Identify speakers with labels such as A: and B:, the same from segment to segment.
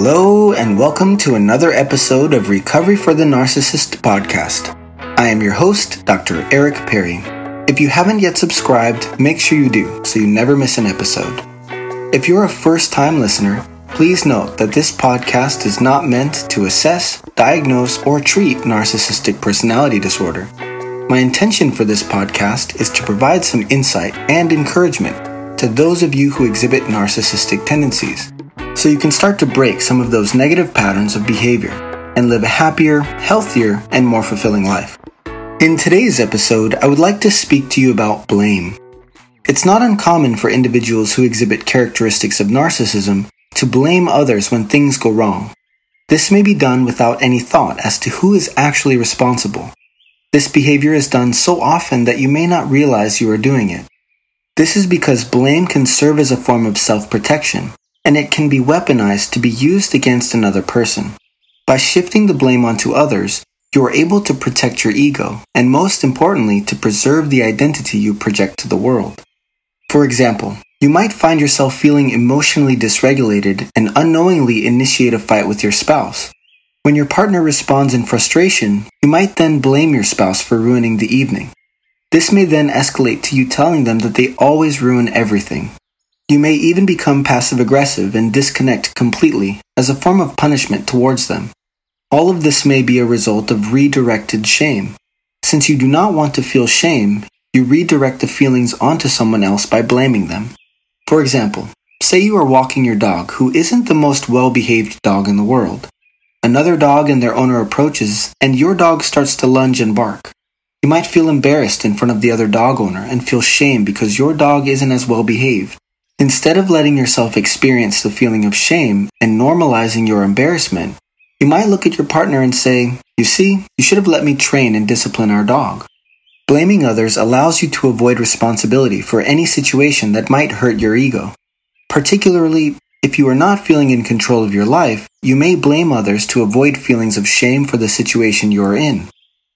A: Hello, and welcome to another episode of Recovery for the Narcissist podcast. I am your host, Dr. Eric Perry. If you haven't yet subscribed, make sure you do so you never miss an episode. If you're a first time listener, please note that this podcast is not meant to assess, diagnose, or treat narcissistic personality disorder. My intention for this podcast is to provide some insight and encouragement to those of you who exhibit narcissistic tendencies so you can start to break some of those negative patterns of behavior and live a happier, healthier, and more fulfilling life. In today's episode, I would like to speak to you about blame. It's not uncommon for individuals who exhibit characteristics of narcissism to blame others when things go wrong. This may be done without any thought as to who is actually responsible. This behavior is done so often that you may not realize you are doing it. This is because blame can serve as a form of self protection and it can be weaponized to be used against another person. By shifting the blame onto others, you are able to protect your ego, and most importantly, to preserve the identity you project to the world. For example, you might find yourself feeling emotionally dysregulated and unknowingly initiate a fight with your spouse. When your partner responds in frustration, you might then blame your spouse for ruining the evening. This may then escalate to you telling them that they always ruin everything, you may even become passive aggressive and disconnect completely as a form of punishment towards them. All of this may be a result of redirected shame. Since you do not want to feel shame, you redirect the feelings onto someone else by blaming them. For example, say you are walking your dog who isn't the most well behaved dog in the world. Another dog and their owner approaches, and your dog starts to lunge and bark. You might feel embarrassed in front of the other dog owner and feel shame because your dog isn't as well behaved. Instead of letting yourself experience the feeling of shame and normalizing your embarrassment, you might look at your partner and say, You see, you should have let me train and discipline our dog. Blaming others allows you to avoid responsibility for any situation that might hurt your ego. Particularly, if you are not feeling in control of your life, you may blame others to avoid feelings of shame for the situation you are in.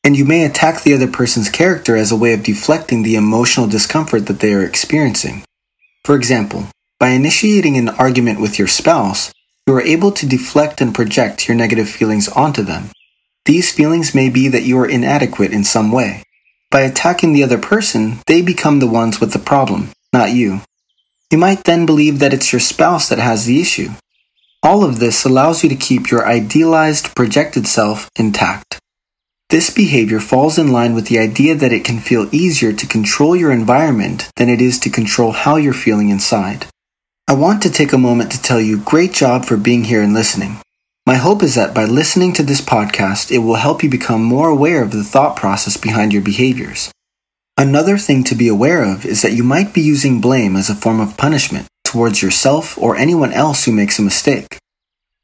A: And you may attack the other person's character as a way of deflecting the emotional discomfort that they are experiencing. For example, by initiating an argument with your spouse, you are able to deflect and project your negative feelings onto them. These feelings may be that you are inadequate in some way. By attacking the other person, they become the ones with the problem, not you. You might then believe that it's your spouse that has the issue. All of this allows you to keep your idealized, projected self intact. This behavior falls in line with the idea that it can feel easier to control your environment than it is to control how you're feeling inside. I want to take a moment to tell you great job for being here and listening. My hope is that by listening to this podcast, it will help you become more aware of the thought process behind your behaviors. Another thing to be aware of is that you might be using blame as a form of punishment towards yourself or anyone else who makes a mistake.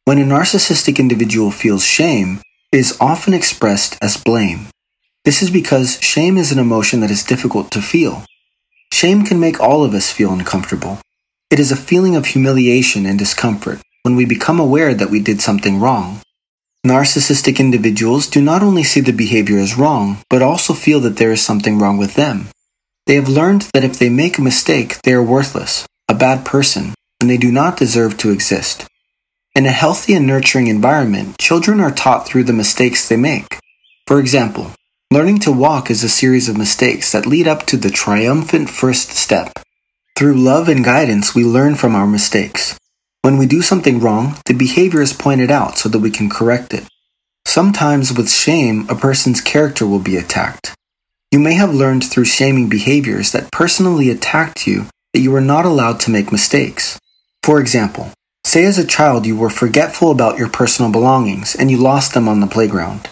A: When a narcissistic individual feels shame, is often expressed as blame. This is because shame is an emotion that is difficult to feel. Shame can make all of us feel uncomfortable. It is a feeling of humiliation and discomfort when we become aware that we did something wrong. Narcissistic individuals do not only see the behavior as wrong, but also feel that there is something wrong with them. They have learned that if they make a mistake, they are worthless, a bad person, and they do not deserve to exist. In a healthy and nurturing environment, children are taught through the mistakes they make. For example, learning to walk is a series of mistakes that lead up to the triumphant first step. Through love and guidance, we learn from our mistakes. When we do something wrong, the behavior is pointed out so that we can correct it. Sometimes, with shame, a person's character will be attacked. You may have learned through shaming behaviors that personally attacked you that you are not allowed to make mistakes. For example, Say as a child you were forgetful about your personal belongings and you lost them on the playground.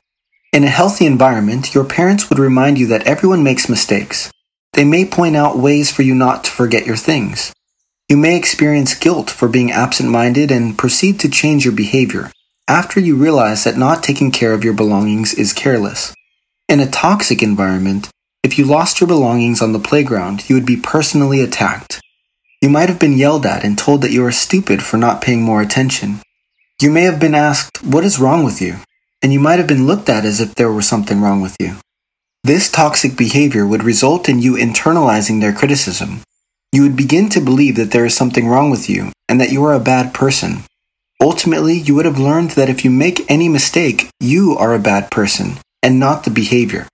A: In a healthy environment, your parents would remind you that everyone makes mistakes. They may point out ways for you not to forget your things. You may experience guilt for being absent minded and proceed to change your behavior after you realize that not taking care of your belongings is careless. In a toxic environment, if you lost your belongings on the playground, you would be personally attacked. You might have been yelled at and told that you are stupid for not paying more attention. You may have been asked, What is wrong with you? And you might have been looked at as if there was something wrong with you. This toxic behavior would result in you internalizing their criticism. You would begin to believe that there is something wrong with you and that you are a bad person. Ultimately, you would have learned that if you make any mistake, you are a bad person and not the behavior.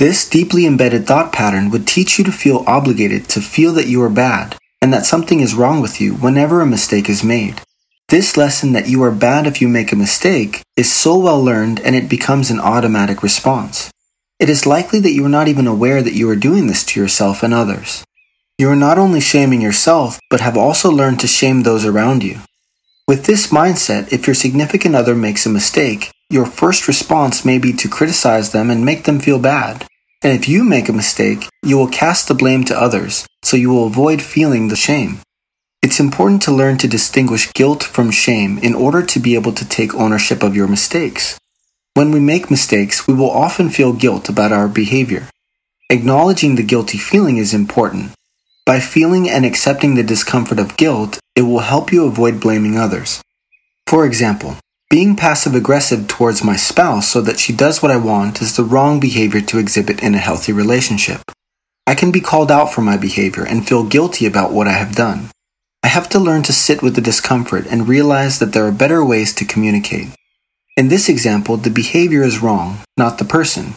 A: This deeply embedded thought pattern would teach you to feel obligated to feel that you are bad and that something is wrong with you whenever a mistake is made. This lesson that you are bad if you make a mistake is so well learned and it becomes an automatic response. It is likely that you are not even aware that you are doing this to yourself and others. You are not only shaming yourself, but have also learned to shame those around you. With this mindset, if your significant other makes a mistake, your first response may be to criticize them and make them feel bad. And if you make a mistake, you will cast the blame to others, so you will avoid feeling the shame. It's important to learn to distinguish guilt from shame in order to be able to take ownership of your mistakes. When we make mistakes, we will often feel guilt about our behavior. Acknowledging the guilty feeling is important. By feeling and accepting the discomfort of guilt, it will help you avoid blaming others. For example, being passive aggressive towards my spouse so that she does what I want is the wrong behavior to exhibit in a healthy relationship. I can be called out for my behavior and feel guilty about what I have done. I have to learn to sit with the discomfort and realize that there are better ways to communicate. In this example, the behavior is wrong, not the person.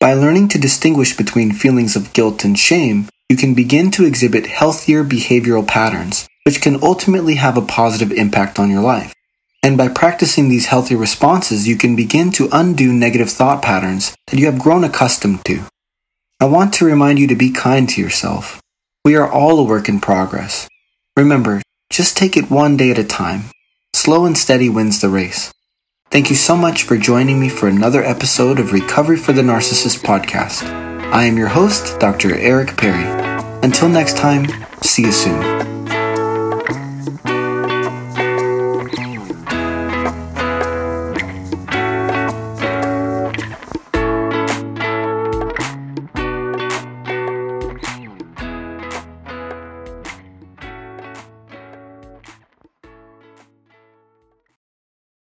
A: By learning to distinguish between feelings of guilt and shame, you can begin to exhibit healthier behavioral patterns, which can ultimately have a positive impact on your life. And by practicing these healthy responses, you can begin to undo negative thought patterns that you have grown accustomed to. I want to remind you to be kind to yourself. We are all a work in progress. Remember, just take it one day at a time. Slow and steady wins the race. Thank you so much for joining me for another episode of Recovery for the Narcissist podcast. I am your host, Dr. Eric Perry. Until next time, see you soon.